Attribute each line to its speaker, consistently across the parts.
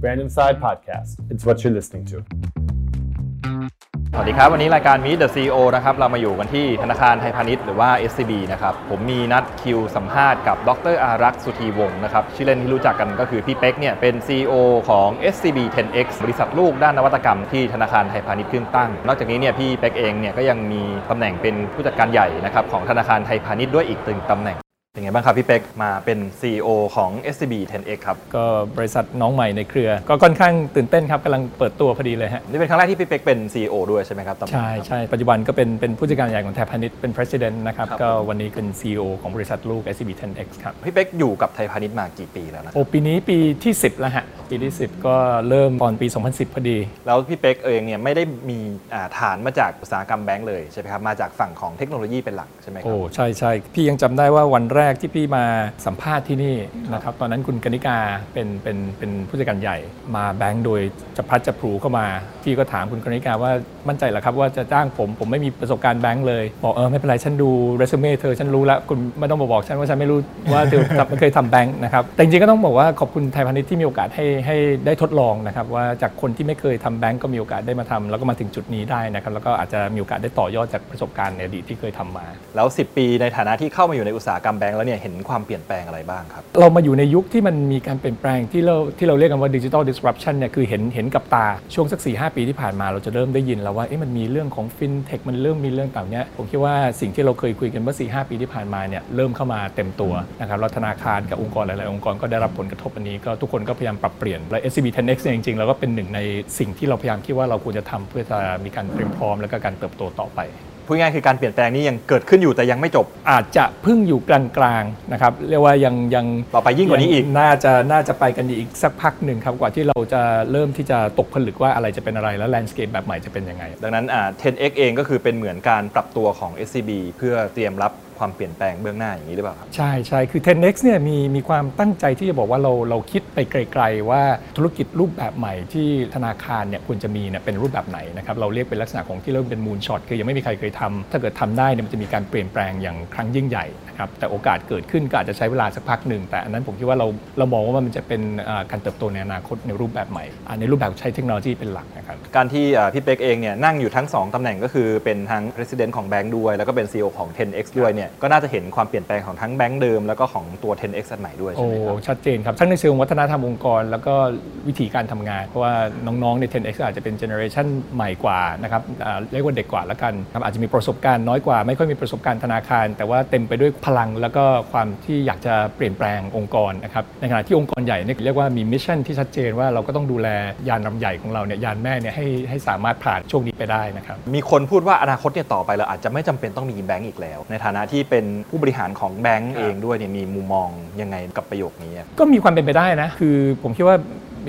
Speaker 1: Random Side Podcast. It's what you're listening to.
Speaker 2: สวัสดีครับ วันนี้รายการ Meet the CEO นะครับ เรามาอยู่กันที่ธนาคารไทยพาณิชย์หรือว่า SCB นะครับ ผมมีนัดคิวสัมภาษณ์กับดรอารักษ์สุธีวงศ์นะครับ ชื่อเล่นที่รู้จักกันก็คือพี่เป๊กเนี่ย เป็น CEO ของ SCB 10X บริษัทลูกด้านนวัตกรรมที่ธนาคารไทยพาณิชย์ขึ้นตั้ง นอกจากนี้เนี่ยพี่เป๊กเองเนี่ยก็ยังมีตำแหน่งเป็นผู้จัดการใหญ่นะครับของธนาคารไทยพาณิชย์ด้วยอีกตึงตำแหน่ง เป็นไงบ้างครับพี่เป๊กมาเป็น CEO ของ SCB 10X ครับ
Speaker 3: ก็บริษัทน้องใหม่ในเครือ ก็ค่อนข้างตื่นเต้นครับกำลังเปิดตัวพอดีเลยฮะ
Speaker 2: นี่เป็นครั้งแรกที่พี่เป๊กเป็น CEO ด้วยใช่ไหมครับตำแหน่ง
Speaker 3: ใช่ใช่ปัจจุบันก็เป็นเป็นผู้จัดการใหญ่ของไทยพาณิชย์เป็น president นะครับ
Speaker 2: ครับ
Speaker 3: ก็วันนี้เป็น CEO ของบริษัทลูก SCB 10X ครับ
Speaker 2: พี่เป๊กอยู่กับไทยพาณิชย์มากี่ปีแล้วนะ
Speaker 3: โอ้ปีนี้ปีที่ 10 แล้วฮะปีที่ 10 ก็เริ่มตอนปี 2010 พอดี
Speaker 2: แล้วพี่เป๊กเองเนี่ยไม่ได้มีอ่าฐานมาจากอุตสาหกรรมแบงก์เลยใช่ไหมครับมาจากฝั่งของเทคโนโลยีเป็นหลักใช่ไหมครั
Speaker 3: โอ้
Speaker 2: บ
Speaker 3: ใช่ใช่พี่ยังจำได้ว่าวันแรกที่พี่มาสัมภาษณ์ที่นี่นะครับตอนนั้นคุณกนิกาเป็นเป็นเป็นผู้จัดการใหญ่ มาแบงค์โดยจะพลัดจะพลูเข้ามา พี่ก็ถามคุณกนิกาว่ามั่นใจเหรอครับว่าจะจ้างผมผมไม่มีประสบการณ์แบงค์เลยบอกเออไม่เป็นไรฉันดูเรซูเม่เธอฉันรู้แล้วคุณไม่ต้องมาบอกฉันว่าฉันไม่รู้ว่าเธอไม่เคยทำแบงค์นะครับแต่จริงๆก็ต้องบอกว่าขอบคุณไทยพาณิชย์ที่มีโอกาสให้ให้ได้ทดลองนะครับว่าจากคนที่ไม่เคยทำแบงค์ก็มีโอกาสได้มาทำแล้วก็มาถึงจุดนี้ได้นะครับแล้วก็อาจจะมีโอกาสได้ต่อยอดจากประสบการณ์ในอดีตที่เคยทำมา
Speaker 2: แล้ว 10 ปีในฐานะที่เข้ามาอยู่ในอุตสาหกรรมแบงก์แล้วเนี่ยเห็นความเปลี่ยนแปลงอะไรบ้างครับ
Speaker 3: เรามาอยู่ในยุคที่มันมีการเปลี่ยนแปลงที่เราที่เราเรียกกันว่าดิจิทัล disruption เนี่ยคือเห็นเห็นกับตาช่วงสัก4 5ปีที่ผ่านมาเราจะเริ่มได้ยินแล้วว่าเอ๊ะมันมีเรื่องของฟินเทคมันเริ่มมีเรื่องต่างเนี้ยผมคิดว่าสิ่งที่เราเคยคุยกันเมื่อ4 5ปีที่ผ่านมาเนี่ยเริ่มเข้ามาเต็มตัวนะครับแล้วธนาคารกับองค์กรหลายๆองค์กรก็ได้รับผลกระทบอันนี้ก็ทุกคนก็พยายามปรับเปลี่ยนและ SCB 10X เนี่ยจริงๆเราก็เป็นหนึ่งในสิ่งที่เราพยายามคิดว่าเราควรจะทำเพื่อจะมีการเตรียมพร้อมและก็การเติบโตต่อไป
Speaker 2: พูดง่ายๆคือการเปลี่ยนแปลงนี้ยังเกิดขึ้นอยู่แต่ยังไม่จบ
Speaker 3: อาจจะเพึ่งอยู่กลางๆนะครับเรียกว่ายังยัง
Speaker 2: ต่อไปยิ่งกว่านี้อีก
Speaker 3: น่าจะน่าจะไปกันอีกสักพักหนึ่งครับกว่าที่เราจะเริ่มที่จะตกผลึกว่าอะไรจะเป็นอะไรแล้วแลนด์สเคปแบบใหม่จะเป็นยังไง
Speaker 2: ดังนั้นอ่า 10x เองก็คือเป็นเหมือนการปรับตัวของ SCB เพื่อเตรียมรับ ความเปลี่ยนแปลงเบื้องหน้าอย่างนี้หรือเปล่าครับ
Speaker 3: ใช่ใช่คือ 10x เนี่ยมีมีความตั้งใจที่จะบอกว่าเราเราคิดไปไกล ๆ ว่าธุรกิจรูปแบบใหม่ที่ธนาคารเนี่ยควรจะมีเนี่ยเป็นรูปแบบไหนนะครับเราเรียกเป็นลักษณะของที่เริ่มเป็นมูลช็อตคือยังไม่มีใครเคยทำถ้าเกิดทำได้เนี่ยมันจะมีการเปลี่ยนแปลงอย่างครั้งยิ่งใหญ่นะครับแต่โอกาสเกิดขึ้นก็อาจจะใช้เวลาสักพักหนึ่งแต่อันนั้นผมคิดว่าเราเรามองว่ามันจะเป็นอ่าการเติบโตในอนาคตในรูปแบบใหม่อ่าในรูปแบบใช้เทคโนโลยีเป็นหลักนะครับ
Speaker 2: การที่อ่าพี่เป๊กเองเนี่ยนั่งอยู่ทั้ง 2ตำแหน่งก็คือเป็นทั้ง President ของแบงก์ด้วย แล้วก็เป็น CEO ของ 10x ด้วยเนี่ยก็น่าจะเห็นความเปลี่ยนแปลงของทั้งแบงก์เดิมแล้วก็ของตัว 10x อันใหม่ด้วยใช่
Speaker 3: โอ้
Speaker 2: ไหมครับ
Speaker 3: ชัดเจนครับทั้งในเชิงวัฒนธรรมองค์กร แล้วก็วิธีการทำงาน เพราะว่าน้องๆใน 10x อาจจะเป็น generation ใหม่กว่านะครับอ่าเรียกว่าเด็กกว่าแล้วกันครับอาจจะมีประสบการณ์น้อยกว่า ไม่ค่อยมีประสบการณ์ธนาคาร แต่ว่าเต็มไปด้วยพลัง แล้วก็ความที่อยากจะเปลี่ยนแปลงองค์กรนะครับในขณะที่องค์กรใหญ่เนี่ยเรียกว่ามี mission ที่ชัดเจนว่าเราก็ต้องดูแลยานลำใหญ่ของเราเนี่ยยานแม่เนี่ยให้ให้สามารถผ่านช่วงนี้ไปได้นะครับ
Speaker 2: มีคนพูดว่าอนาคตเนี่ยต่อไปเราอาจจะไม่จำเป็นต้องมีแบงก์อีกแล้ว ในฐานะที่เป็นผู้บริหารของแบงก์เองด้วยเนี่ยมีมุมมองยังไงกับประโยคนี้อะ
Speaker 3: ก็มีความเป็นไปได้นะ คือผมคิดว่า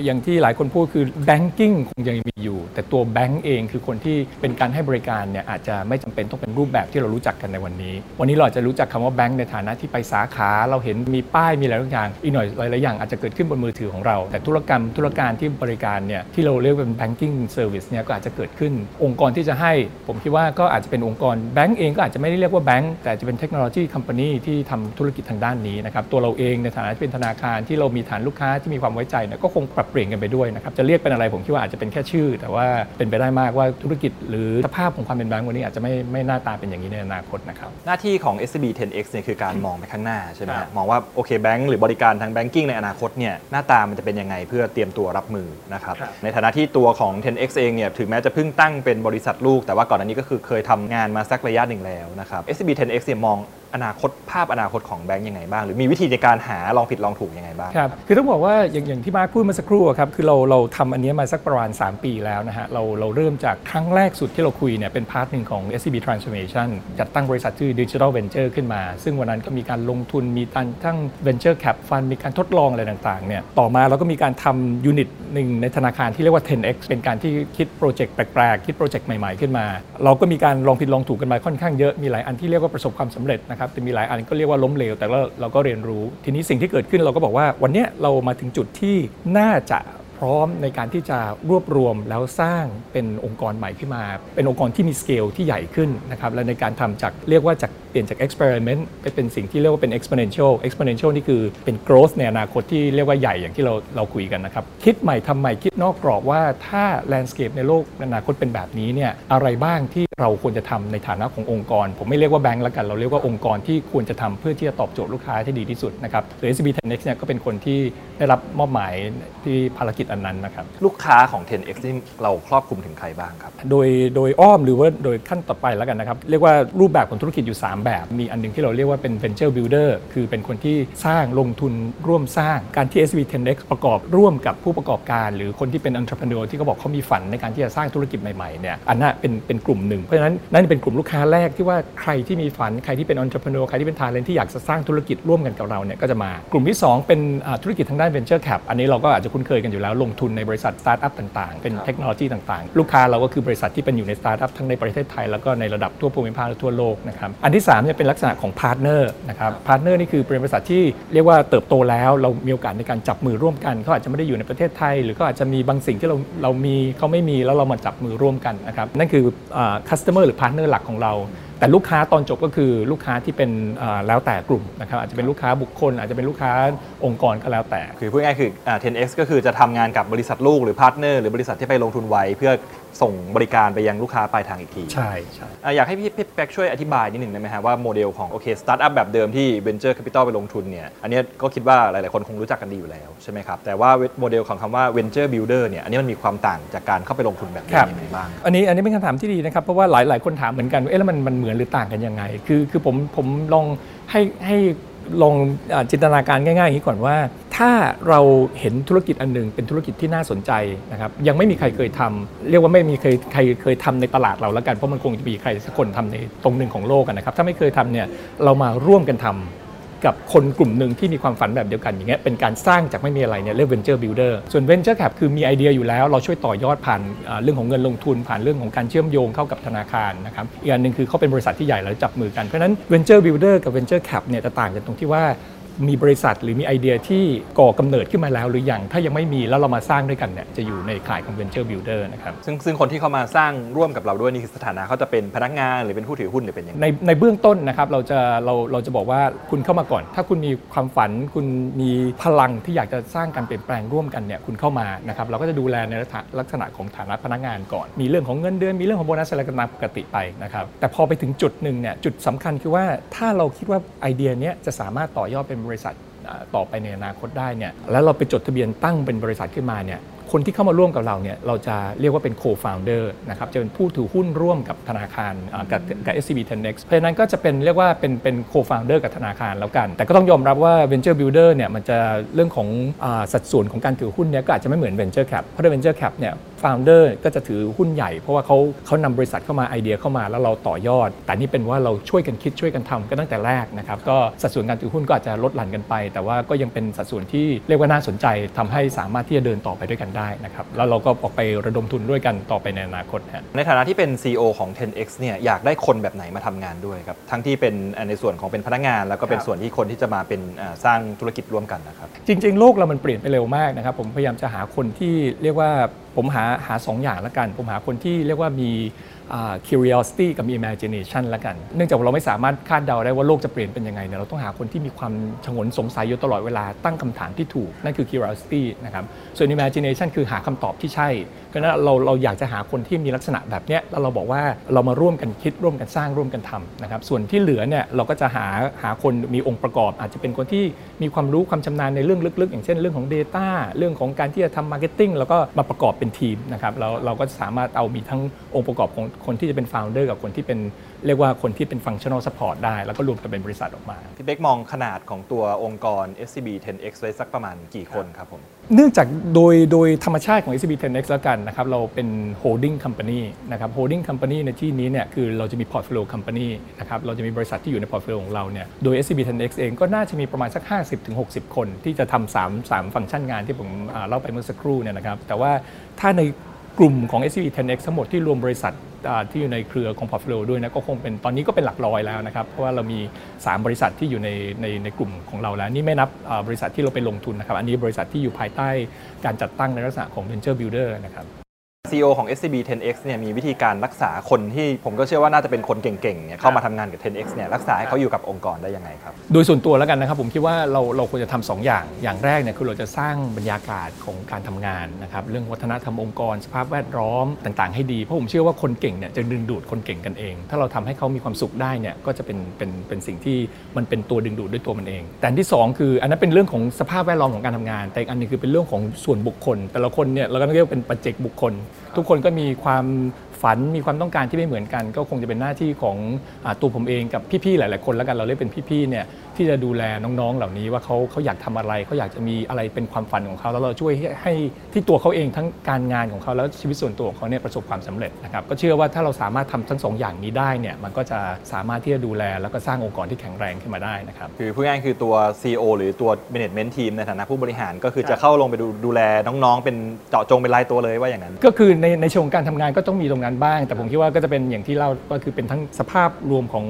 Speaker 3: อย่างที่หลายคนพูดคือ banking คงยังมีอยู่ แต่ตัวแบงก์เองคือคนที่เป็นการให้บริการเนี่ยอาจจะไม่จำเป็นต้องเป็นรูปแบบที่เรารู้จักกันในวันนี้ วันนี้เราจะรู้จักคำว่าแบงก์ในฐานะที่ไปสาขาเราเห็นมีป้ายมีอะไรทุกอย่างอีกหน่อยหลายๆอย่างอาจจะเกิดขึ้นบนมือถือของเรา แต่ธุรกรรมธุรการที่บริการเนี่ยที่เราเรียกเป็น banking service เนี่ยก็อาจจะเกิดขึ้น องค์กรที่จะให้ผมคิดว่าก็อาจจะเป็นองค์กรแบงก์เองก็อาจจะไม่ได้เรียกว่าแบงก์แต่จะเป็นเทคโนโลยีคัมพานีที่ทำธุรกิจทางด้านนี้นะครับตัวเราเองในฐานะที่เป็นธนาคารที่เรามีฐานลูกค้าที่มีความไว้ใจเนี่ยก็คงปรับเปลี่ยนกันไปด้วยนะครับจะเรียกเป็นอะไรผมคิดว่าอาจจะเป็นแค่ชื่อ แต่ว่าเป็นไปได้มากว่าธุรกิจ หรือสภาพของความเป็นแบงก์วันนี้อาจจะไม่ไม่หน้าตาเป็นอย่างนี้ในอนาคตนะครับ
Speaker 2: หน้าที่ของ SCB 10x เนี่ยคือการมองไปข้างหน้าใช่ไหม
Speaker 3: ครั
Speaker 2: ฮะ
Speaker 3: บ
Speaker 2: มองว่าโอเคแบงก์หรือบริการทาง banking ในอนาคตเนี่ยหน้าตามันจะเป็นยังไงเพื่อเตรียมตัวรับมือนะครับ
Speaker 3: ครับ
Speaker 2: ในฐานะที่ตัวของ 10x เองเนี่ยถึงแม้จะเพิ่งตั้งเป็นบริษัทลูก แต่ว่าก่อนอันนี้ก็คือเคยทำงานมาสักระยะหนึ่งแล้วนะครับ SCB 10x เนี่ยมอง อนาคตภาพอนาคตของแบงก์ยังไงบ้าง หรือมีวิธีในการหาลองผิดลองถูกยังไงบ้าง
Speaker 3: ครับคือต้องบอกว่าอย่างอย่างที่มาร์คพูดเมื่อสักครู่ครับคือเราเราทำอันนี้มาสักประมาณ 3 ปีแล้วนะฮะเราเราเริ่มจากครั้งแรกสุดที่เราคุยเนี่ยเป็น part หนึ่งของ SCB Transformation จัดตั้งบริษัทชื่อ Digital Venture ขึ้นมา ซึ่งวันนั้นก็มีการลงทุนมีการทั้ง Venture Cap Fund มีการทดลองอะไรต่างๆเนี่ยต่อมาเราก็มีการทำยูนิต หนึ่งในธนาคารที่เรียกว่า 10x เป็นการที่คิดโปรเจกต์แปลกๆ คิดโปรเจกต์ใหม่ๆ ขึ้นมา เราก็มีการลองผิดลองถูกกันมาค่อนข้างเยอะ มีหลายอันที่เรียกว่าประสบความสำเร็จนะครับ แต่มีหลายอันก็เรียกว่าล้มเหลว แต่เราเราก็เรียนรู้ ทีนี้สิ่งที่เกิดขึ้นเราก็บอกว่าวันนี้เรามาถึงจุดที่น่าจะ พร้อมในการที่จะรวบรวมแล้วสร้างเป็นองค์กรใหม่ขึ้นมา เป็นองค์กรที่มีสเกลที่ใหญ่ขึ้นนะครับและในการทำจากเรียกว่าจากเปลี่ยนจาก experiment ไปเป็นสิ่งที่เรียกว่าเป็น exponential exponential นี่คือเป็น growth ในอนาคตที่เรียกว่าใหญ่อย่างที่เราเราคุยกันนะครับ คิดใหม่ทำใหม่คิดนอกกรอบว่าถ้า landscape ในโลกในอนาคตเป็นแบบนี้เนี่ยอะไรบ้างที่เราควรจะทำในฐานะขององค์กร ผมไม่เรียกว่าแบงก์ล้วกัน เราเรียกว่าองค์กรที่ควรจะทำเพื่อที่จะตอบโจทย์ลูกค้าที่ดีที่สุดนะครับโดย SCB 10X เนี่ยก็เป็นคนที่ได้รับมอบหมายที่ภารกิจอันนั้นนะครับ
Speaker 2: ลูกค้าของ 10x นี่เราครอบคลุมถึงใครบ้างครับ
Speaker 3: โดยโดยอ้อมหรือว่าโดยขั้นต่อไปแล้วกันนะครับ เรียกว่ารูปแบบของธุรกิจอยู่ 3 แบบ มีอันหนึงที่เราเรียกว่าเป็น venture builder คือเป็นคนที่สร้างลงทุนร่วมสร้างการที่ SB 10X ประกอบร่วมกับผู้ประกอบการ หรือคนที่เป็น entrepreneur ที่เขาบอกเขามีฝันในการที่จะสร้างธุรกิจใหม่ๆเนี่ยอันนั้นเป็นเป็นกลุ่มหนึ่งเพราะฉะนั้นนั่นเป็นกลุ่มลูกค้าแรกที่ว่าใครที่มีฝันใครที่เป็น entrepreneur ใครที่เป็น talent ที่อยากจะสร้างธุรกิจร่วมกันกับเราเนี่ยก็จะมากลุ่มที่ 2 เป็นอ่าธุรกิจทางด้าน venture cap อันนี้เราก็อาจจะคุ้นเคยกันอยู่แล้วลงทุนในบริษัทสตาร์ทอัพต่างๆ เป็นเทคโนโลยีต่างๆ ลูกค้าเราก็คือบริษัทที่เป็นอยู่ในสตาร์ทอัพทั้งในประเทศไทย แล้วก็ในระดับทั่วภูมิภาคและทั่วโลกนะครับอันที่3เนี่ยเป็นลักษณะของ partner นะครับ partner นี่คือเป็นบริษัทที่เรียกว่าเติบโตแล้วเรามีโอกาสในการจับมือร่วมกันเขาอาจจะไม่ได้อยู่ในประเทศไทย หรือก็อาจจะมีบางสิ่งที่เราเรามีเขาไม่มีแล้วเรามาจับมือร่วมกันนะครับนั่นคืออ่า customer หรือ partner หลักของเรา แต่ลูกค้าตอนจบก็คือลูกค้าที่เป็นแล้วแต่กลุ่มนะครับอาจจะเป็นลูกค้าบุคคล อาจจะเป็นลูกค้าองค์กรก็แล้วแต่
Speaker 2: คือพูดง่ายคือ 10x ก็คือจะทำงานกับบริษัทลูกหรือ partner หรือบริษัทที่ไปลงทุนไว้เพื่อ ส่งบริการไปยังลูกค้าปลายทางอีกที
Speaker 3: ใช่ใช่
Speaker 2: อะอยากให้พี่พี่แป๊กช่วยอธิบายนิดหนึ่งได้ไหมฮะว่าโมเดลของโอเคสตาร์ทอัพแบบเดิมที่ Venture Capital ไปลงทุนเนี่ยอันเนี้ยก็คิดว่าหลาย ๆ คนคงรู้จักกันดีอยู่แล้วใช่ไหมครับแต่ว่าโมเดลของคำว่า Venture Builder เนี่ยอันนี้มันมีความต่างจากการเข้าไปลงทุนแบบนี้
Speaker 3: ครับ
Speaker 2: ยังไงบ้าง
Speaker 3: อันนี้อันนี้เป็นคำถามที่ดีนะครับเพราะว่าหลายหลายคนถามเหมือนกันว่าเอ๊ะแล้วมันมันเหมือนหรือต่างกันยังไง คือคือผมผมลองให้ให้ ลองอจินตนาการง่ายๆอย่างนี้ก่อนว่า ถ้าเราเห็นธุรกิจอันหนึ่งเป็นธุรกิจที่น่าสนใจนะครับยังไม่มีใครเคยทำเรียกว่าไม่มีใครใครเคยทำในตลาดเราแล้วกันเพราะมันคงจะมีใครสักคนทำในตรงหนึ่งของโลกนะครับถ้าไม่เคยทำเนี่ยเรามาร่วมกันทำ กับคนกลุ่มหนึ่งที่มีความฝันแบบเดียวกันอย่างเงี้ยเป็นการสร้างจากไม่มีอะไรเนี่ยเรียก venture builder ส่วน venture cap คือมีไอเดียอยู่แล้วเราช่วยต่อยอดผ่านเรื่องของเงินลงทุน ผ่านเรื่องของการเชื่อมโยงเข้ากับธนาคารนะครับอีกอันหนึ่งคือเขาเป็นบริษัทที่ใหญ่แล้วจับมือกันเพราะฉะนั้น venture builder กับ venture cap เนี่ยจะต่างกันตรงที่ว่า มีบริษัทหรือมีไอเดียที่ก่อกำเนิดขึ้นมาแล้วหรือยังถ้ายังไม่มีแล้วเรามาสร้างด้วยกันเนี่ยจะอยู่ในข่ายของ venture builder นะครับ
Speaker 2: ซึ่งซึ่งคนที่เข้ามาสร้างร่วมกับเราด้วยนี่คือสถานะเขาจะเป็นพนักงานหรือเป็นผู้ถือหุ้นหรือเป็นยังไง
Speaker 3: ในในเบื้องต้นนะครับเราจะเราเราจะบอกว่าคุณเข้ามาก่อน ถ้าคุณมีความฝันคุณมีพลังที่อยากจะสร้างการเปลี่ยนแปลงร่วมกันเนี่ยคุณเข้ามานะครับเราก็จะดูแลในลักษณะของฐานะพนักงานก่อน มีเรื่องของเงินเดือนมีเรื่องของโบนัสอะไรกันตามปกติไปนะครับแต่พอไปถึงจุดหนึ่งเนี่ยจุดสำคัญคือว่าถ้าเราคิดว่าไอเดียเนี้ยจะสามารถต่อยอดเป็นบริษัทต่อไปในอนาคตได้เนี่ยแล้วเราไปจดทะเบียนตั้งเป็นบริษัทขึ้นมาเนี่ยคนที่เข้ามาร่วมกับเราเนี่ยเราจะเรียกว่าเป็น co-founder นะครับจะเป็นผู้ถือหุ้นร่วมกับธนาคารกับกับ SCB 10X เพราะฉะนั้นก็จะเป็นเรียกว่าเป็นเป็น co-founder กับธนาคารแล้วกัน แต่ก็ต้องยอมรับว่า venture builder เนี่ยมันจะเรื่องของอสัดส่วนของการถือหุ้นเนี่ยก็อาจจะไม่เหมือน venture cap เพราะ venture cap เนี่ย founder ก็จะถือหุ้นใหญ่ เพราะว่าเขาเขานำบริษัทเข้ามาไอเดียเข้ามาแล้วเราต่อยอด แต่นี่เป็นว่าเราช่วยกันคิดช่วยกันทำกันตั้งแต่แรกนะครับก็สัดส่วนการถือหุ้นก็อาจจะลดหลั่นกันไป แต่ว่าก็ยังเป็นสัดส่วนที่เรียกว่าน่าสนใจทำให้สามารถที่จะเดินต่อไปด้วยกันได้นะครับแล้วเราก็ออกไประดมทุนด้วยกันต่อไปในอนาคตฮะ
Speaker 2: ในฐานะที่เป็น CEO ของ 10x เนี่ยอยากได้คนแบบไหนมาทำงานด้วยครับทั้งที่เป็นอ่าในส่วนของเป็นพนักงาน แล้วก็เป็น
Speaker 3: ครับ
Speaker 2: ส่วนที่คนที่จะมาเป็นอ่าสร้างธุรกิจร่วมกันนะครับ
Speaker 3: จริง ๆ โลกเรามันเปลี่ยนไปเร็วมากนะครับผมพยายามจะหาคนที่เรียกว่าผมหาหาสองอย่างละกัน ผมหาคนที่เรียกว่ามี curiosity กับมี imagination ละกัน เนื่องจากเราไม่สามารถคาดเดาได้ว่าโลกจะเปลี่ยนเป็นยังไงเนี่ยเราต้องหาคนที่มีความฉงนสงสัยอยู่ตลอดเวลาตั้งคำถามที่ถูก นั่นคือ curiosity นะครับส่วน imagination คือหาคำตอบที่ใช่เพราะฉะนั้นเราเราอยากจะหาคนที่มีลักษณะแบบเนี้ยแล้วเราบอกว่าเรามาร่วมกันคิดร่วมกันสร้างร่วมกันทำนะครับส่วนที่เหลือเนี่ยเราก็จะหาหาคนมีองค์ประกอบ อาจจะเป็นคนที่มีความรู้ความชำนาญในเรื่องลึกๆ อย่างเช่นเรื่องของ Data เรื่องของการที่จะทำ Marketing แล้วก็มาประกอบเป็นทีมนะครับเราเราก็สามารถเอามีทั้งองค์ประกอบของคนที่จะเป็น founder กับคนที่เป็นเรียกว่าคนที่เป็น functional support ได้ แล้วก็รวมกันเป็นบริษัทออกมา
Speaker 2: พี่เบ๊กมองขนาดของตัวองค์กร SCB 10x ไว้สักประมาณกี่คนครับผม
Speaker 3: เนื่องจากโดยโดยธรรมชาติของ SCB 10X แล้วกันนะครับเราเป็น holding company นะครับ holding company ในที่นี้เนี่ยคือเราจะมี portfolio company นะครับเราจะมีบริษัทที่อยู่ใน portfolio ของเราเนี่ยโดย SCB 10X เองก็น่าจะมีประมาณสัก 50-60 คน ที่จะทำ3 3ฟังก์ชันงานที่ผมเล่าไปเมื่อสักครู่เนี่ยนะครับแต่ว่าถ้าใน กลุ่มของ SCB 10X ทั้งหมดที่รวมบริษัทที่อยู่ในเครือของ portfolio ด้วยนะก็คงเป็นตอนนี้ก็เป็นหลักร้อยแล้วนะครับ เพราะว่าเรามี 3 บริษัทที่อยู่ในในในกลุ่มของเราแล้ว นี่ไม่นับบริษัทที่เราไปลงทุนนะครับ อันนี้บริษัทที่อยู่ภายใต้การจัดตั้งในลักษณะของ venture builder นะครับ
Speaker 2: CEO ของ SCB 10X เนี่ยมีวิธีการรักษาคนที่ผมก็เชื่อว่าน่าจะเป็นคนเก่งๆ เนี่ยเข้ามาทำงานกับ 10X เนี่ยรักษาให้เขาอยู่กับองค์กรได้ยังไงครับ
Speaker 3: โดยส่วนตัวแล้วกันนะครับ ผมคิดว่าเราเราควรจะทำสองอย่าง อย่างแรกเนี่ยคือเราจะสร้างบรรยากาศของการทำงานนะครับเรื่องวัฒนธรรมองค์กร สภาพแวดล้อมต่างๆ ให้ดี เพราะผมเชื่อว่าคนเก่งเนี่ยจะดึงดูดคนเก่งกันเอง ถ้าเราทำให้เขามีความสุขได้เนี่ยก็จะเป็นเป็นเป็นสิ่งที่มันเป็นตัวดึงดูดด้วยตัวมันเอง แต่อันที่สองคืออันนั้นเป็นเรื่องของสภาพแวดล้อมของการทำงาน แต่อีกอันหนึงคือเป็นเรื่องของส่วนบุคคล แต่ละคนเนี่ยเราก็เรียกว่าเป็นปัจเจกบุคคลทุกคนก็มีความฝันมีความต้องการที่ไม่เหมือนกัน ก็คงจะเป็นหน้าที่ของอตัวผมเองกับพี่ๆหลาย ๆ คนแล้วกันเราเรียกเป็นพี่ๆเนี่ย ที่จะดูแลน้องๆ เหล่านี้ว่าเขาเขาอยากทำอะไรเขาอยากจะมีอะไรเป็นความฝันของเขาแล้วเราช่วยให้ให้ที่ตัวเขาเองทั้งการงานของเขาแล้วชีวิตส่วนตัวของเขาเนี่ยประสบความสำเร็จนะครับก็เชื่อว่าถ้าเราสามารถทำทั้งสองอย่างนี้ได้เนี่ยมันก็จะสามารถที่จะดูแลแล้วก็สร้างองค์กรที่แข็งแรงขึ้นมาได้นะครับ
Speaker 2: คือพูดง่ายๆคือตัว CEO หรือตัว Management Team ในฐานะผู้บริหารก็คือจะเข้าลงไปดูดูแลน้องๆ เป็นเจาะจงเป็นรายตัวเลยว่าอย่างนั้น
Speaker 3: ก็คือในในเชิงของการทำงานก็ต้องมีตรงนั้นบ้าง แต่ผมคิดว่าก็จะเป็นอย่างที่เล่าก็คือเป็นทั้งสภาพรวมของ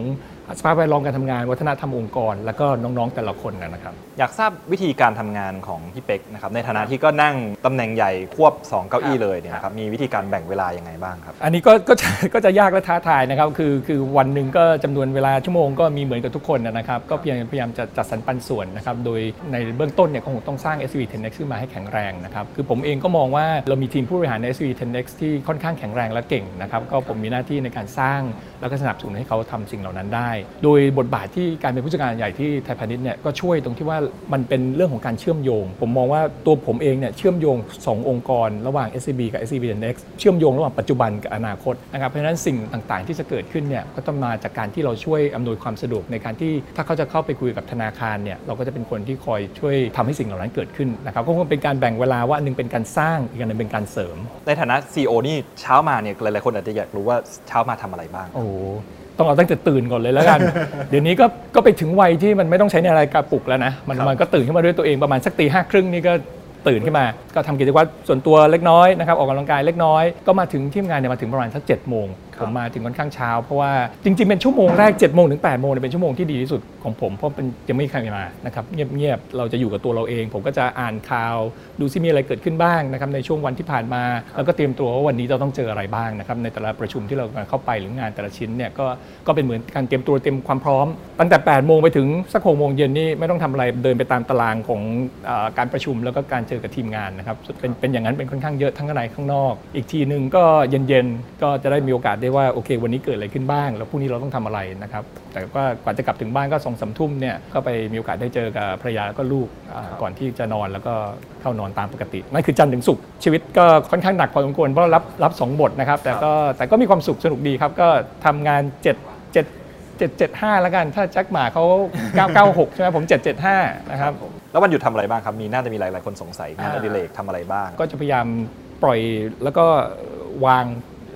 Speaker 3: สภาพแวดล้อมการทำงาน วัฒนธรรมองค์กร แล้วก็น้องๆแต่ละคนนะครับ
Speaker 2: อยากทราบวิธีการทำงานของพี่เป็กนะครับในฐานะที่ก็นั่งตำแหน่งใหญ่ควบ 2 เก้าอี้เลยเนี่ยนะครับมีวิธีการแบ่งเวลายังไงบ้างครับ
Speaker 3: อันนี้ก็ก็จะก็จะยากและท้าทายนะครับคือคือวันหนึ่งก็จำนวนเวลาชั่วโมงก็มีเหมือนกับทุกคนนะครับก็พยายามพยายามจะจัดสรรปันส่วนนะครับโดยในเบื้องต้นเนี่ยก็คงต้องสร้าง SV 10X ขึ้นมาให้แข็งแรงนะครับคือผมเองก็มองว่าเรามีทีมผู้บริหารใน SV 10X ที่ค่อนข้างแข็งแรงและเก่งนะครับก็ผมมีหน้าที่ในการสร้างแล้วก็สนับสนุนให้เขาทำสิ่งเหล่านั้นได้โดยบทบาทที่การเป็นผู้จัดการใหญ่ที่ไทยพาณิชย์เนี่ยก็ช่วยตรงที่ว่ามันเป็นเรื่องของการเชื่อมโยง ผมมองว่าตัวผมเองเนี่ยเชื่อมโยง 2 องค์กร ระหว่าง SCB กับ SCB Next เชื่อมโยงระหว่างปัจจุบันกับอนาคตนะครับเพราะฉะนั้นสิ่งต่างๆ ที่จะเกิดขึ้นเนี่ยก็ต้องมาจากการที่เราช่วยอำนวยความสะดวกในการที่ถ้าเขาจะเข้าไปคุยกับธนาคารเนี่ยเราก็จะเป็นคนที่คอยช่วยทำให้สิ่งเหล่านั้นเกิดขึ้นนะครับก็คงเป็นการแบ่งเวลาว่าอันหนึงเป็นการสร้างอีกอันหนึงเป็นการเสริม
Speaker 2: ในฐานะ CEO นี่เช้ามาเนี่ยหลายๆคนอาจจะอยากรู้ว่าเช้ามาทำอะไรบ้าง
Speaker 3: โอ้โห ต้องเอาตั้งแต่ตื่นก่อนเลยแล้วกัน เดี๋ยวนี้ก็ก็ไปถึงวัยที่มันไม่ต้องใช้นาฬิกาปลุกแล้วนะมัน
Speaker 2: ครับ
Speaker 3: มันก็ตื่นขึ้นมาด้วยตัวเองประมาณสักตีห้าครึ่งนี่ก็ตื่นขึ้นมา ก็ทำกิจวัตรส่วนตัวเล็กน้อยนะครับออกกำลังกายเล็กน้อยก็มาถึงที่ทำงานเนี่ยมาถึงประมาณสักเจ็ดโมง ผมมาถึงค่อนข้างเช้า เพราะว่าจริง ๆ เป็นชั่วโมงแรก7จ็ดโมงถึง8ปดโมงเป็นชั่วโมงที่ดีที่สุดของผม เพราะเป็นยังไม่มีใครมานะครับเงียบๆเราจะอยู่กับตัวเราเอง ผมก็จะอ่านข่าว ดูซิมีอะไรเกิดขึ้นบ้างนะครับในช่วงวันที่ผ่านมา แล้วก็เตรียมตัวว่าวันนี้เราต้องเจออะไรบ้างนะครับในแต่ละประชุมที่เราเข้าไปหรืองานแต่ละชิ้นเนี่ยก็ก็เป็นเหมือนการเตรียมตัวเตรียมความพร้อม ตั้งแต่8ปดโมงไปถึงสักหกโมงเย็นนี่ไม่ต้องทำอะไรเดินไปตามตารางของอการประชุมแล้วก็การเจอกับทีมงานนะครับเป็นเป็นอย่างนั้นเป็นค่อนข้างเยอะทั้งข้างในข้างนอก อีกทีหนึ่งก็เย็นๆก็จะได้มีโอกาสได้ว่าโอเค วันนี้เกิดอะไรขึ้นบ้าง แล้วพรุ่งนี้เราต้องทำอะไรนะครับ แต่ก็กว่าจะกลับถึงบ้านก็สองสามทุ่มเนี่ยก็ไปมีโอกาสได้เจอกับภรรยาแล้วก็ลูกอ่าก่อนที่จะนอนแล้วก็เข้านอนตามปกตินั่นคือจันทร์ถึงศุกร์ชีวิตก็ค่อนข้างหนักพอสมควรเพราะรับรับสองบทนะครับ แต่ก็แต่ก็มีความสุขสนุกดีครับก็ทำงาน7 7 775 แล้วกัน ถ้าแจ็คหมาเขา996 ใช่ไหมผม 775 นะครับ
Speaker 2: แล้ววันหยุดทำอะไรบ้างครับ มีน่าจะมีหลาย ๆ คนสงสัยงานอดิเรกทำอะไรบ้าง
Speaker 3: ก็จะพยายามปล่อยแล้วก็วาง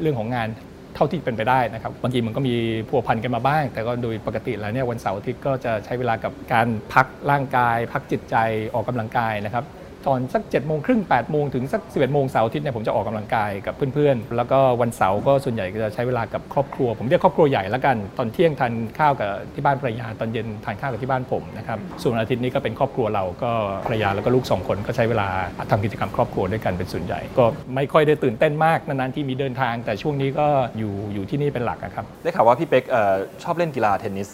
Speaker 3: เรื่องของงาน เท่าที่เป็นไปได้นะครับบางทีมันก็มีพัวพันกันมาบ้าง แต่ก็โดยปกติแล้วเนี่ยวันเสาร์อาทิตย์ก็จะใช้เวลากับการพักร่างกาย พักจิตใจออกกำลังกายนะครับ ตอนสัก7จ็ดโมงครึ่งแปดโมงถึงสัก11บเอ็ดโมงเสาร์อาทิตย์เนี่ยผมจะออกกำลังกายกับเพื่อนๆ แล้วก็วันเสาร์ก็ส่วนใหญ่ก็จะใช้เวลากับครอบครัว ผมเรียกครอบครัวใหญ่ล้วกัน ตอนเที่ยงทานข้าวกับที่บ้านภรรยาตอนเย็นทานข้าวกับที่บ้านผมนะครับส่วนอาทิตย์นี้ก็เป็นครอบครัวเราก็ภรรยาแล้วก็ลูกสองคนก็ใช้เวลาทำกิจกรรมครอบครัวด้วยกันเป็นส่วนใหญ่ ก็ไม่ค่อยได้ตื่นเต้นมากนานๆที่มีเดินทาง แต่ช่วงนี้ก็อยู่อยู่ที่นี่เป็นหลักอะครับ
Speaker 2: ได้ข่าวว่าพี่เป็กชอบเล่นกีฬาเทนนิส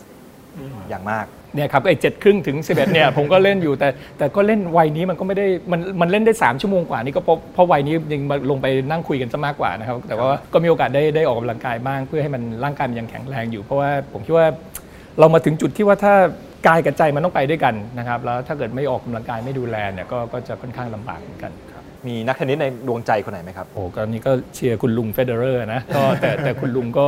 Speaker 2: อย่างมาก
Speaker 3: เนี่ยครับไอ้เจ็ดครึ่งถึง 11เนี่ยผมก็เล่นอยู่แต่แต่ก็เล่นวัยนี้มันก็ไม่ได้มันมันเล่นได้ 3 ชั่วโมงกว่านี่ก็เพราะเพราะวัยนี้ยังมาลงไปนั่งคุยกันซะมากกว่านะครับแต่ว่าก็มีโอกาสได้ได้ออกกำลังกายบ้างเพื่อให้มันร่างกายมันยังแข็งแรงอยู่ เพราะว่าผมคิดว่าเรามาถึงจุดที่ว่าถ้ากายกับใจมันต้องไปด้วยกันนะครับแล้วถ้าเกิดไม่ออกกำลังกายไม่ดูแลเนี่ยก็ก็จะค่อนข้างลำบากเหมือนกัน
Speaker 2: มีนักเทนนิสในดวงใจคนไหนไหมครับ
Speaker 3: โอ้ก็นี่ก็เชียร์คุณลุงเฟเดอร์นะก็แต่แต่คุณลุงก็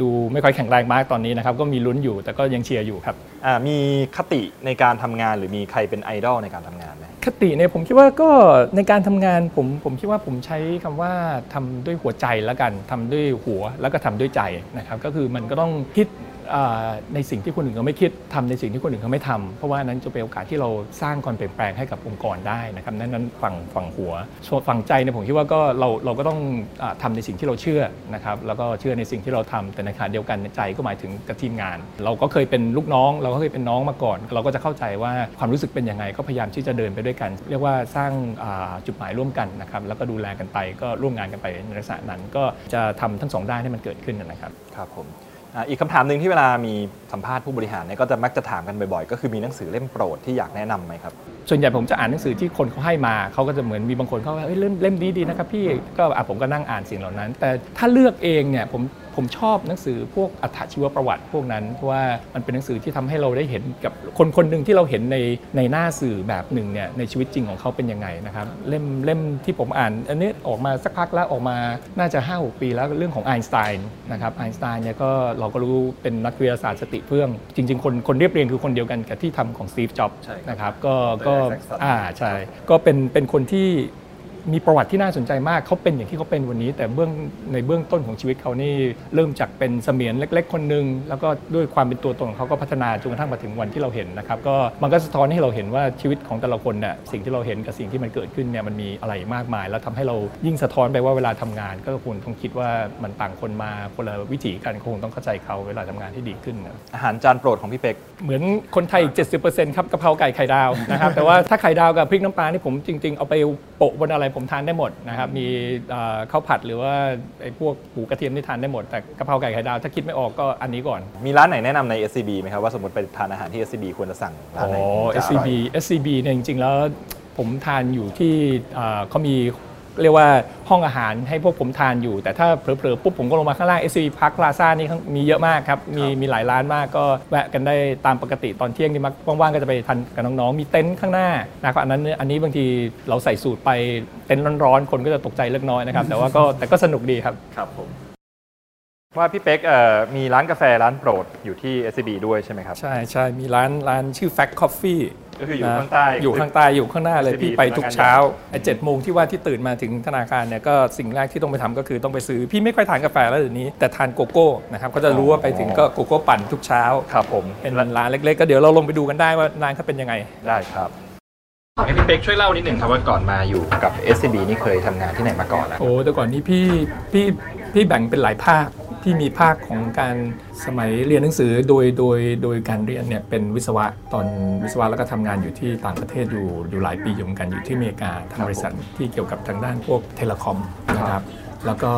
Speaker 3: ดูไม่ค่อยแข็งแรงมากตอนนี้นะครับ ก็มีลุ้นอยู่แต่ก็ยังเชียร์อยู่ครับ
Speaker 2: อ่ามีคติในการทำงานหรือมีใครเป็นไอดอลในการทำงานไหม
Speaker 3: คติเนี่ยผมคิดว่าก็ในการทำงานผมผมคิดว่าผมใช้คำว่าทำด้วยหัวใจแล้วกันทำด้วยหัวแล้วก็ทำด้วยใจนะครับ ก็คือมันก็ต้องคิดอ่า ในสิ่งที่คนอื่นเขาไม่คิดทำในสิ่งที่คนอื่นเขาไม่ทำเพราะว่านั้นจะเป็นโอกาสที่เราสร้างความเปลี่ยนแปลงให้กับองค์กรได้นะครับนั้นนั้นฝั่งฝั่งหัวฝั่งใจเนี่ยผมคิดว่าก็เราเราก็ต้องอาทำในสิ่งที่เราเชื่อนะครับแล้วก็เชื่อในสิ่งที่เราทำแต่ในขณะเดียวกันใจก็หมายถึงกับทีมงาน เราก็เคยเป็นลูกน้อง เราก็เคยเป็นน้องมาก่อน เราก็จะเข้าใจว่าความรู้สึกเป็นยังไงก็พยายามที่จะเดินไปด้วยกัน เรียกว่าสร้างจุดหมายร่วมกันนะครับแล้วก็ดูแลกันไปก็ร่วมงานกันไปในลักษณะนั้นก็จะทำทั้งสองด้านให้มันเกิดขึ้นนะครับ
Speaker 2: ครับผม อีกคำถามหนึ่งที่เวลามีสัมภาษณ์ผู้บริหารเนี่ยก็จะมักจะถามกันบ่อยๆ ก็คือมีหนังสือเล่มโปรดที่อยากแนะนำไหมครับ
Speaker 3: ส่วนใหญ่ผมจะอ่านหนังสือที่คนเขาให้มาเขาก็จะเหมือนมีบางคนเขาว่าเล่มเล่มนี้ดีนะครับพี่ก็ผมก็นั่งอ่านสิ่งเหล่านั้น แต่ถ้าเลือกเองเนี่ยผม ผมชอบหนังสือพวกอัถชีวประวัติพวกนั้นเพราะว่ามันเป็นหนังสือที่ทำให้เราได้เห็นกับคนคนหนึ่งที่เราเห็นในในหน้าสื่อแบบหนึ่งเนี่ยในชีวิตจริงของเขาเป็นยังไงนะครับเล่มเล่มที่ผมอ่าน อันนี้ออกมาสักพักแล้วออกมาน่าจะ5 6ปีแล้วเรื่องของไอน์สไตน์นะครับไอน์สไตน์เนี่ยก็เราก็รู้เป็นนักวิทยาศาสตร์สติเฟื่อง จริง ๆ คนคนเรียบเรียงคือคนเดียวกันกับที่ทำของสตีฟจ็อบส์
Speaker 2: ใช่ครับ
Speaker 3: นะครับก็ก็
Speaker 2: Saxon
Speaker 3: อ่าใช่ก็เป็นเป็นคนที่ มีประวัติที่น่าสนใจมากเขาเป็นอย่างที่เขาเป็นวันนี้ แต่เบื้องในเบื้องต้นของชีวิตเขานี่เริ่มจากเป็นเสมียนเล็ก ๆ คนหนึ่งแล้วก็ด้วยความเป็นตัวตนของเขาก็พัฒนาจนกระทั่งมาถึงวันที่เราเห็นนะครับก็มันก็สะท้อนให้เราเห็นว่าชีวิตของแต่ละคนเนี่ยสิ่งที่เราเห็นกับสิ่งที่มันเกิดขึ้นเนี่ยมันมีอะไรมากมาย แล้วทำให้เรายิ่งสะท้อนไปว่าเวลาทำงาน ก็ควรต้องคิดว่ามันต่างคนมาคนละวิถีกันคงต้องเข้าใจเขาเวลาทำงานที่ดีขึ้นนะ
Speaker 2: อาหารจานโปรดของพี่เป็ก
Speaker 3: เหมือนคนไทยอีก70%ครับกะเพราไก่ไข่ดาวนะครับแต่ว่าถ้าไข่ดาวกับพริกน้ำปลานี่ผมจริง ๆเอาไปโปะบนอะไรผมทานได้หมดนะครับมีเอ่อข้าวผัดหรือว่าไอ้พวกหมูกระเทียมนี่ทานได้หมด แต่กะเพราไก่ไข่ดาวถ้าคิดไม่ออกก็อันนี้ก่อน
Speaker 2: มีร้านไหนแนะนำใน SCB ไหมครับว่าสมมติไปทานอาหารที่ SCB ควรจะสั่งร้าน
Speaker 3: อ๋อ
Speaker 2: ไหนถึงจะอร่อย
Speaker 3: SCB SCB เนี่ยจริงๆ แล้วผมทานอยู่ที่เอ่อเขามี เรียกว่าห้องอาหารให้พวกผมทานอยู่ แต่ถ้าเผลอๆปุ๊บผมก็ลงมาข้างล่าง SCB Park Plaza นี่ข้างมีเยอะมากครับ มีมีหลายร้านมากก็แวะกันได้ตามปกติตอนเที่ยงนี่มักว่างๆก็จะไปทานกับน้องๆ มีเต็นท์ข้างหน้านะครับอันนั้นเนี่ยอันนี้บางทีเราใส่สูตรไปเต็นท์ร้อนๆ คนก็จะตกใจเล็กน้อยนะครับแต่ว่าก็แต่ก็สนุกดีครับ
Speaker 2: ครับผมว่าพี่เป็กเอ่อมีร้านกาแฟร้านโปรดอยู่ที่ SCB ด้วยใช่ไหมครับ
Speaker 3: ใช่ใช่มีร้านร้านชื่อ Fact Coffee
Speaker 2: ก็คืออยู่
Speaker 3: นะ
Speaker 2: ข้างใต้
Speaker 3: อยู่ข้างใต้อยู่ข้างหน้าเลย
Speaker 2: SCB
Speaker 3: พี่ไปทุกเช้า
Speaker 2: สำนักงานใหญ่
Speaker 3: ไอ้เจ็ดโมงที่ว่าที่ตื่นมาถึงธนาคารเนี่ยก็สิ่งแรกที่ต้องไปทำก็คือต้องไปซื้อพี่ไม่ค่อยทานกาแฟแล้วเดี๋ยวนี้แต่ทานโกโก้นะครับก็จะรู้ว่าไปถึงก็โกโก้ปั่นทุกเช้า
Speaker 2: ครับผม
Speaker 3: เป็นร้านเล็กๆ ก็เดี๋ยวเราลงไปดูกันได้ว่าร้านเขาเป็นยังไง
Speaker 2: ได้ครับให้พี่เป็กช่วยเล่านิดหนึ่งครับว่าก่อนมาอยู่กับ SCB นี่เคยทำงานที่ไหนมาก่อนแล้ว
Speaker 3: โอ้แต่ก่อนนี้พี่พี่พี่แบ่งเป็นหลายภาค ที่มีภาคของการสมัยเรียนหนังสือโดยโดยโดยการเรียนเนี่ยเป็นวิศวะตอนวิศวะแล้วก็ทำงานอยู่ที่ต่างประเทศอยู่อยู่หลายปีอยู่เหมือนกันอยู่ที่อเมริกาทำบริษัทที่เกี่ยวกับทางด้านพวกเทเลคอมนะครับแล้วก็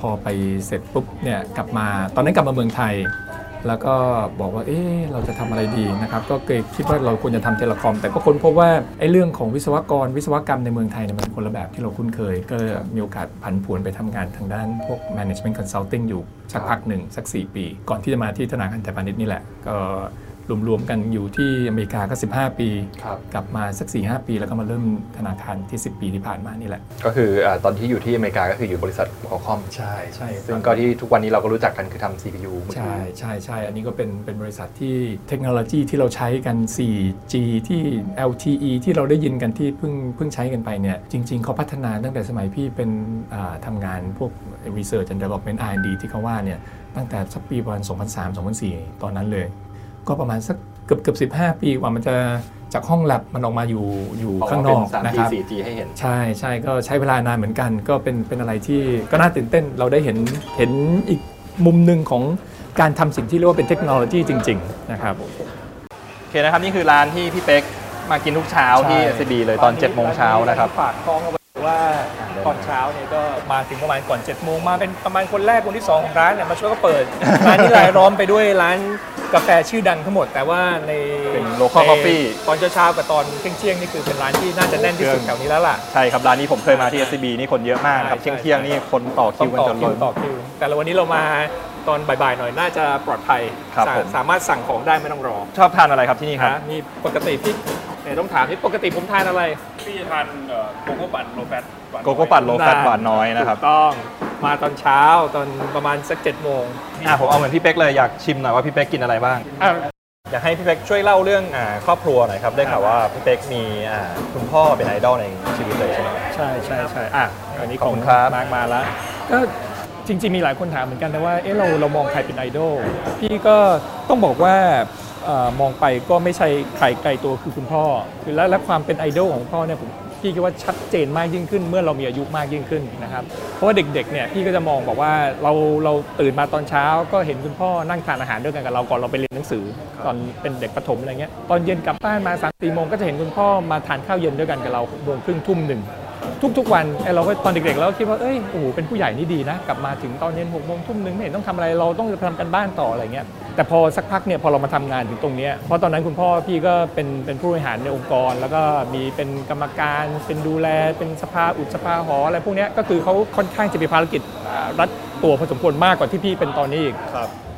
Speaker 3: พอไปเสร็จปุ๊บเนี่ยกลับมาตอนนั้นกลับมาเมืองไทย แล้วก็บอกว่าเอ๊เราจะทำอะไรดีนะครับก็เคยคิดว่าเราควรจะทำเทเลคอม แต่ก็ค้นพบว่าไอ้เรื่องของวิศวกรวิศวกรรมในเมืองไทยเนี่ยมันเป็นคนละแบบที่เราคุ้นเคย ก็มีโอกาสผันผวนไปทำงานทางด้านพวก management consulting อยู่สักพักหนึ่งสัก 4 ปี ก่อนที่จะมาที่ธนาคารไทยพาณิชย์นี่แหละก็ รวมๆกันอยู่ที่อเมริกาก็ 15 ปี
Speaker 2: ครับ
Speaker 3: กลับมาสัก 4-5 ปี แล้วก็มาเริ่มธนาคารที่ 10 ปีที่ผ่านมานี่แหละ
Speaker 2: ก็คืออ่าตอนที่อยู่ที่อเมริกาก็คืออยู่บริษัทคอคอม
Speaker 3: ใช่ใช่
Speaker 2: ซึ่งก็ที่ทุกวันนี้เราก็รู้จักกันคือทำ CPU มือถือ
Speaker 3: ใช่ใช่ใช่อันนี้ก็เป็นเป็นบริษัทที่เทคโนโลยีที่เราใช้กัน 4G ที่ LTE ที่เราได้ยินกันที่เพิ่งเพิ่งใช้กันไปเนี่ยจริง ๆเขาพัฒนาตั้งแต่สมัยพี่เป็นอ่าทำงานพวก Research and Development R&D ที่เขาว่าเนี่ยตั้งแต่สักปีประมาณ2003-2004 ตอนนั้นเลย ก็ประมาณสักเกือบเกือบ15ปีกว่ามันจะจากห้องแลบมันออกมาอยู่อยู่ข้างนอก
Speaker 2: เป็น
Speaker 3: นะ
Speaker 2: 3G
Speaker 3: ครับ
Speaker 2: 4G ให้เห็น
Speaker 3: ใช่ใช่ก็ใช้เวลานานเหมือนกัน ก็เป็นเป็นอะไรที่ก็น่าตื่นเต้นเราได้เห็นเห็นอีกมุมหนึ่งของการทำสิ่งที่เรียกว่าเป็นเทคโนโลยีจริง ๆ นะครับ
Speaker 2: โอเคนะครับ นี่คือร้านที่พี่เป็กมากินทุกเช้าที่ SCB เลยตอน7โมงเช้านะครับ
Speaker 3: ฝากท้องเอาไว้ว่าตอนเช้าเนี่ยก็มาถึงประมาณก่อน7จ็ดโมงมาเป็นประมาณคนแรกคนที่ 2 ของร้านเนี่ยมาช่วยก็เปิด ร้านนี้รายล้อมไปด้วยร้านกาแฟชื่อดังทั้งหมด แต่ว่าใน
Speaker 2: เป็น local
Speaker 3: ใน
Speaker 2: coffee
Speaker 3: ตอนเช้าๆกับตอนเที่ยงๆนี่คือเป็นร้านที่น่าจะแน่นที่สุดแถวนี้แล้วล่ะ
Speaker 2: ใช่ครับร้านนี้ผมเคยมาที่ SCB นี่คนเยอะมากนะครับ
Speaker 3: ใช่
Speaker 2: เที่ยง
Speaker 3: ใช่
Speaker 2: เที่ยงๆนี่คนต่อคิวกัน
Speaker 3: ต่อ
Speaker 2: จน
Speaker 3: คิ
Speaker 2: ล้
Speaker 3: นต่อคิว แต่ละวันนี้เรามาต อนบ่ายๆหน่อยน่าจะปลอดภัย
Speaker 2: ครับ
Speaker 3: สา
Speaker 2: ผม
Speaker 3: สามารถสั่งของได้ไม่ต้องรอ
Speaker 2: ชอบทานอะไรครับที่นี่ครับ
Speaker 3: นะมีปกติพี่เดี๋ยวต้องถามพี่ปกติผมทานอะไร
Speaker 4: พี่จะทานเอ่อโกโก้ปั่น low fat หวาน
Speaker 2: โกโก้ปั่น low fat หวานน้อยนะครับ
Speaker 3: ถูกต้องมาตอนเช้าตอนประมาณสัก7จ็ดโมง
Speaker 2: อะผมเอาเหมือนพี่เป๊กเลยอยากชิมหน่อยว่าพี่เป๊กกินอะไรบ้าง อะ อยากให้พี่เป๊กช่วยเล่าเรื่องอ่าครอบครัวหน่อยครับได้ข่าวว่าพี่เป๊กมีอ่าคุณพ่อเป็นไอดอลในชีวิตเลยใช่ไหม
Speaker 3: ใช่ใช่ใช่อะอันนี้
Speaker 2: ขอบคุณครับ
Speaker 3: มากมาแล้วก็ จริง ๆ มีหลายคนถามเหมือนกันนะว่าเอ๊ะเราเรามองใครเป็นไอดอลพี่ก็ต้องบอกว่าเออมองไปก็ไม่ใช่ใครไกลตัวคือคุณพ่อคือและและความเป็นไอดอลของพ่อเนี่ยผมพี่คิดว่าชัดเจนมากยิ่งขึ้น เมื่อเรามีอายุมากยิ่งขึ้นนะครับเพราะว่าเด็กๆเนี่ยพี่ก็จะมองบอกว่าเราเราตื่นมาตอนเช้า ก็เห็นคุณพ่อนั่งทานอาหารด้วยกันกับเราก่อนเราไปเรียนหนังสือ ตอนเป็นเด็กประถมอะไรเงี้ยตอนเย็นกลับบ้านมาสามสี่โมงก็จะเห็นคุณพ่อมาทานข้าวเย็นด้วยกันกับเราโมงครึ่งทุ่มหนึ่ง ทุกๆวันไอเราก็ตอนเด็กๆเราก็คิดว่าเอ้ยโอ้โหเป็นผู้ใหญ่นี่ดีนะกลับมาถึงตอนเย็นหกโมงทุ่มหนึ่งไม่เห็นต้องทำอะไรเราต้องทำกันบ้านต่ออะไรเงี้ยแต่พอสักพักเนี่ยพอเรามาทำงานถึงตรงเนี้ยเพราะตอนนั้นคุณพ่อพี่ก็เป็นเป็นผู้บริหารในองค์กร แล้วก็มีเป็นกรรมการเป็นดูแล เป็นสภาอุดสภาหออะไรพวกนี้ก็คือเขาค่อนข้างจะมีภารกิจรัดตัวพอสมควรมากกว่าที่พี่เป็นตอนนี้อีก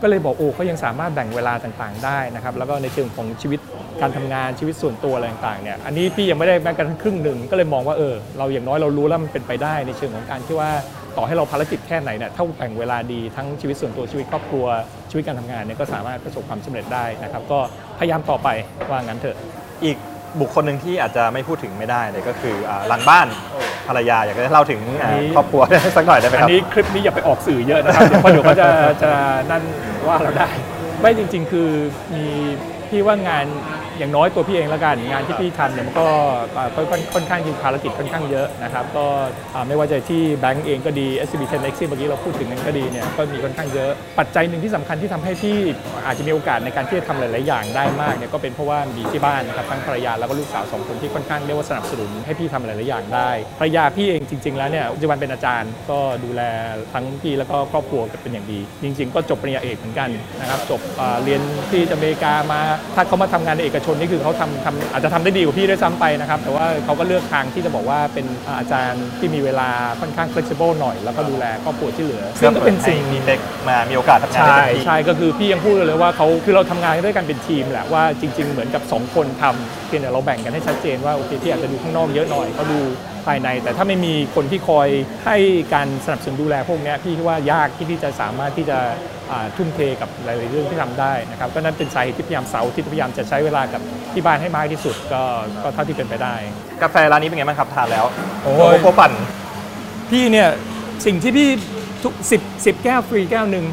Speaker 3: ก็เลยบอกโอ้เขายังสามารถแบ่งเวลาต่างๆได้นะครับแล้วก็ในเชิงของชีวิตการทำงานชีวิตส่วนตัวอะไรต่างๆเนี่ยอันนี้พี่ยังไม่ได้แม้กระทั่งครึ่งหนึ่งก็เลยมองว่าเออเราอย่างน้อยเรารู้แล้วมันเป็นไปได้ในเชิงของการที่ว่าต่อให้เราภารกิจแค่ไหนเนี่ยถ้าแบ่งเวลาดีทั้งชีวิตส่วนตัวชีวิตครอบครัวชีวิตการทำงานเนี่ยก็สามารถประสบความสำเร็จได้นะครับก็พยายามต่อไปว่างั้นเถอะ
Speaker 2: อีก บุคคลหนึ่งที่อาจจะไม่พูดถึงไม่ได้เลยก็คืออ่าหลังบ้านภรรยาอยากจะเล่าถึงอ่า
Speaker 3: อันนี้
Speaker 2: ครอบครัว สักหน่อยได้ไหม
Speaker 3: อั
Speaker 2: ครับ
Speaker 3: นนี้คลิปนี้อย่าไปออกสื่อเยอะนะครับ เดี๋ยวเพราะเดี๋ยวเขาจะจะนั่นว่าเราได้ ไม่จริง ๆ คือมีพี่ว่างาน อย่างน้อยตัวพี่เองแล้วกันงานที่พี่ทำเนี่ยมันก็อ่าก็ค่อนค่อนข้างมีภารกิจค่อนข้างเยอะนะครับก็อ่าไม่ว่าจะที่แบงก์เองก็ดี SCB 10 X ที่เมื่อกี้เราพูดถึงกันก็ดีเนี่ยก็มีค่อนข้างเยอะ ปัจจัยหนึ่งที่สำคัญที่ทำให้พี่อาจจะมีโอกาสในการที่จะทำหลาย ๆ อย่างได้มากเนี่ยก็เป็นเพราะว่ามีที่บ้านนะครับทั้งภรรยาแล้วก็ลูกสาวสองคนที่ค่อนข้างเรียกว่าสนับสนุนให้พี่ทำหลาย ๆ อย่างได้ภรรยาพี่เองจริง ๆ แล้วเนี่ยปัจจุบันเป็นอาจารย์ก็ดูแลทั้งพี่แล้วก็ครอบครัวเป็นอย่างดี จริง ๆ ก็จบปริญญาเอกเหมือนกันนะครับจบอ่าเรียนที่อเมริกามาถ้าเขามาทำงานในเอกชนนี่คือเขาทำทำอาจจะทำได้ดีกว่าพี่ด้วยซ้ำไปนะครับ แต่ว่าเขาก็เลือกทางที่จะบอกว่าเป็นอาจารย์ที่มีเวลาค่อนข้าง flexible หน่อย แล้วก็ดูแลครอบครัวที่เหลือ ซึ่งก็เป็นสิ่ง
Speaker 2: ให้มีเด็กมามีโอกาสทำงาน
Speaker 3: ใช่
Speaker 2: ได้เต็มที่
Speaker 3: ใช่ก็คือพี่ยังพูดเลยว่าเขาคือเราทำงานด้วยกันเป็นทีมแหละว่าจริง ๆ เหมือนกับ 2 คนทำเพียงแต่เราแบ่งกันให้ชัดเจนว่าโอเคพี่อาจจะดูข้างนอกเยอะหน่อยเขาดู ภายใน แต่ถ้าไม่มีคนที่คอยให้การสนับสนุนดูแลพวกเนี้ยพี่คิดว่ายากที่ที่จะสามารถที่จะอ่าทุ่มเทกับหลาย ๆ เรื่องที่ทำได้นะครับก็นั่นเป็นสาเหตุที่พยายามเสาร์ที่พยายามจะใช้เวลากับที่บ้านให้มากที่สุดก็ก็เท่าที่เป็นไปได้
Speaker 2: กาแฟร้านนี้เป็นไงบ้างครับทานแล้ว
Speaker 3: โอ้
Speaker 2: โก
Speaker 3: ย
Speaker 2: โก้ปั่น
Speaker 3: พี่เนี่ยสิ่งที่พี่ทุกสิบสิบแก้วฟรีแก้วหนึ่ง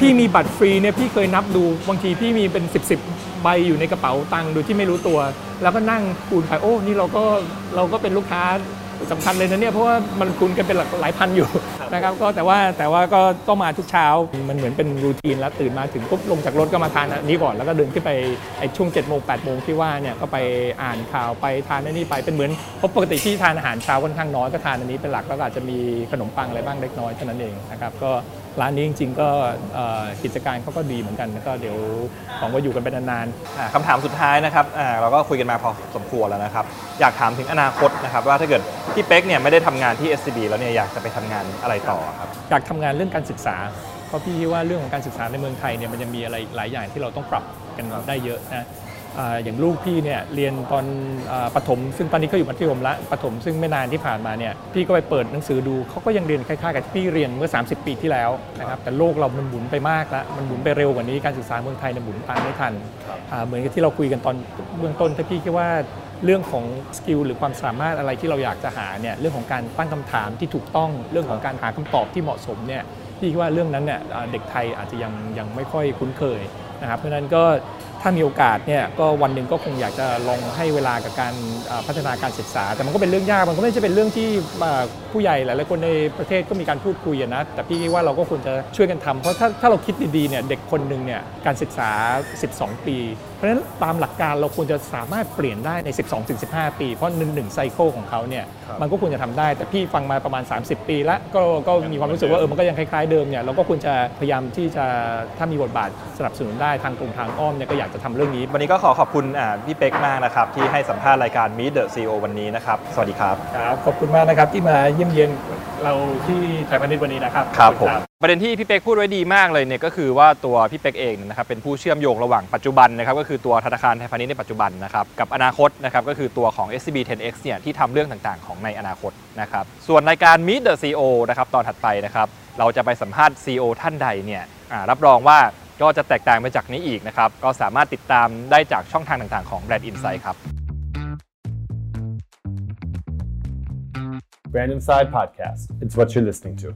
Speaker 3: พี่มีบัตรฟรีเนี่ยพี่เคยนับดูบางทีพี่มีเป็น10บสใบอยู่ในกระเป๋าตังค์โดยที่ไม่รู้ตัว แล้วก็นั่งคูณไปโอ้นี่เราก็เราก็เป็นลูกค้า สำคัญเลยนะเนี่ยเพราะว่ามันคูณกันเป็นหลักหลายพันอยู่นะครับก็แต่ว่าแต่ว่าก็ต้องมาทุกเช้ามันเหมือนเป็นรูทีนแล้วตื่นมาถึงปุ๊บลงจากรถก็มาทานอันนี้ก่อนแล้วก็เดินขึ้นไปไอ้ช่วง7จ็ดโมงแปดโมงที่ว่าเนี่ยก็ไปอ่านข่าวไปทานอันนี้ไปเป็นเหมือนเพราะปกติที่ทานอาหารเช้าค่อนข้างน้อยก็ทานอันนี้เป็นหลักแล้วก็อาจจะมีขนมปังอะไรบ้างเล็กน้อยเท่านั้นเองนะครับก็ ร้านนี้จริง ๆ ก็เอ่อกิจการเขาก็ดีเหมือนกันแล้วก็เดี๋ยวหวังว่าอยู่กันเป็นนาน
Speaker 2: อ่าคำถามสุดท้ายนะครับอ่าเราก็คุยกันมาพอสมควรแล้วนะครับ อยากถามถึงอนาคตนะครับ ว่าถ้าเกิดพี่เป๊กเนี่ยไม่ได้ทำงานที่ SCB แล้วเนี่ยอยากจะไปทำงานอะไรต่อครับ
Speaker 3: ๆอยากทำงานเรื่องการศึกษา เพราะพี่คิดว่าเรื่องของการศึกษาในเมืองไทยเนี่ยมันยังมีอะไรอีกหลายอย่างที่เราต้องปรับกันได้เยอะนะ อย่างลูกพี่เนี่ยเรียนตอนอประถม ซึ่งตอนนี้เขาอยู่มัธยมละประถมซึ่งไม่นานที่ผ่านมาเนี่ยพี่ก็ไปเปิดหนังสือดูเขาก็ยังเรียนคล้ายๆกับที่พี่เรียนเมื่อ 30 ปีที่แล้วนะครับแต่โลกเรามันหมุนไปมากแล้วมันหมุนไปเร็วกว่านี้การศึกษาเมืองไทยเนี่ยหมุนตามไม่ทันเหมือนกับที่เราคุยกันตอนเบื้องต้นถ้าพี่คิดว่าเรื่องของสกิลหรือความสามารถอะไรที่เราอยากจะหาเนี่ยเรื่องของการตั้งคำถามที่ถูกต้องเรื่องของการหาคำตอบที่เหมาะสมเนี่ยพี่คิดว่าเรื่องนั้นเนี่ยเด็กไทยอาจจะยังยังไม่ค่อยคุ้นเคยนะครับเพราะนั้นก็ ถ้ามีโอกาสเนี่ยก็วันหนึ่งก็คงอยากจะลองให้เวลากับการพัฒนาการศึกษา แต่มันก็เป็นเรื่องยากมันก็ไม่ใช่เป็นเรื่องที่ผู้ใหญ่หลายๆคนในประเทศก็มีการพูดคุยนะแต่พี่คิดว่าเราก็ควรจะช่วยกันทำเพราะถ้าถ้าเราคิดดีๆเนี่ยเด็กคนหนึ่งเนี่ยการศึกษา 12 ปี ราะฉะนั้นตามหลักการเราควรจะสามารถเปลี่ยนได้ใน 12-15 ปี เพราะหนึ่งหนึ่งไซเคิลของเขาเนี่ยมันก็ควรจะทำได้ แต่พี่ฟังมาประมาณ 30 ปีแล้วก็ก็มีความรู้สึกว่าเออมันก็ยังคล้ายๆเดิมเนี่ยเราก็ควรจะพยายามที่จะถ้ามีบทบาทสนับสนุนได้ทางตรงทางอ้อมเนี่ยก็อยากจะทำเรื่องนี้
Speaker 2: วันนี้ก็ขอขอบคุณอ่าพี่เป๊กมากนะครับที่ให้สัมภาษณ์รายการ Meet the CEO วันนี้นะครับ สวัสดีครับ
Speaker 3: ครับขอบคุณมากนะครับที่มาเยี่ยมเยียนเราที่ไทยพาณิชย์วันนี้นะครับ
Speaker 2: ครับ
Speaker 3: ขอ
Speaker 2: ผม
Speaker 3: ณ
Speaker 2: ประเด็นที่พี่เป๊กพูดไว้ดีมากเลยเนี่ยก็คือว่าตัวพี่เป๊กเองนะครับเป็นผู้เชื่อมโยงระหว่างปัจจุบันนะครับก็คือตัวธนาคารไทยพาณิชย์ในปัจจุบันนะครับกับอนาคตนะครับก็คือตัวของ SCB 10X เนี่ยที่ทำเรื่องต่างๆ ของในอนาคตนะครับส่วนรายการ Meet the CEO นะครับตอนถัดไปนะครับเราจะไปสัมภาษณ์ CEO ท่านใดเนี่ยรับรองว่าก็จะแตกต่างไปจากนี้อีกนะครับก็สามารถติดตามได้จากช่องทางต่างๆของ Brand Insight ครับ
Speaker 1: Brand Inside Podcast. It's what you're listening to.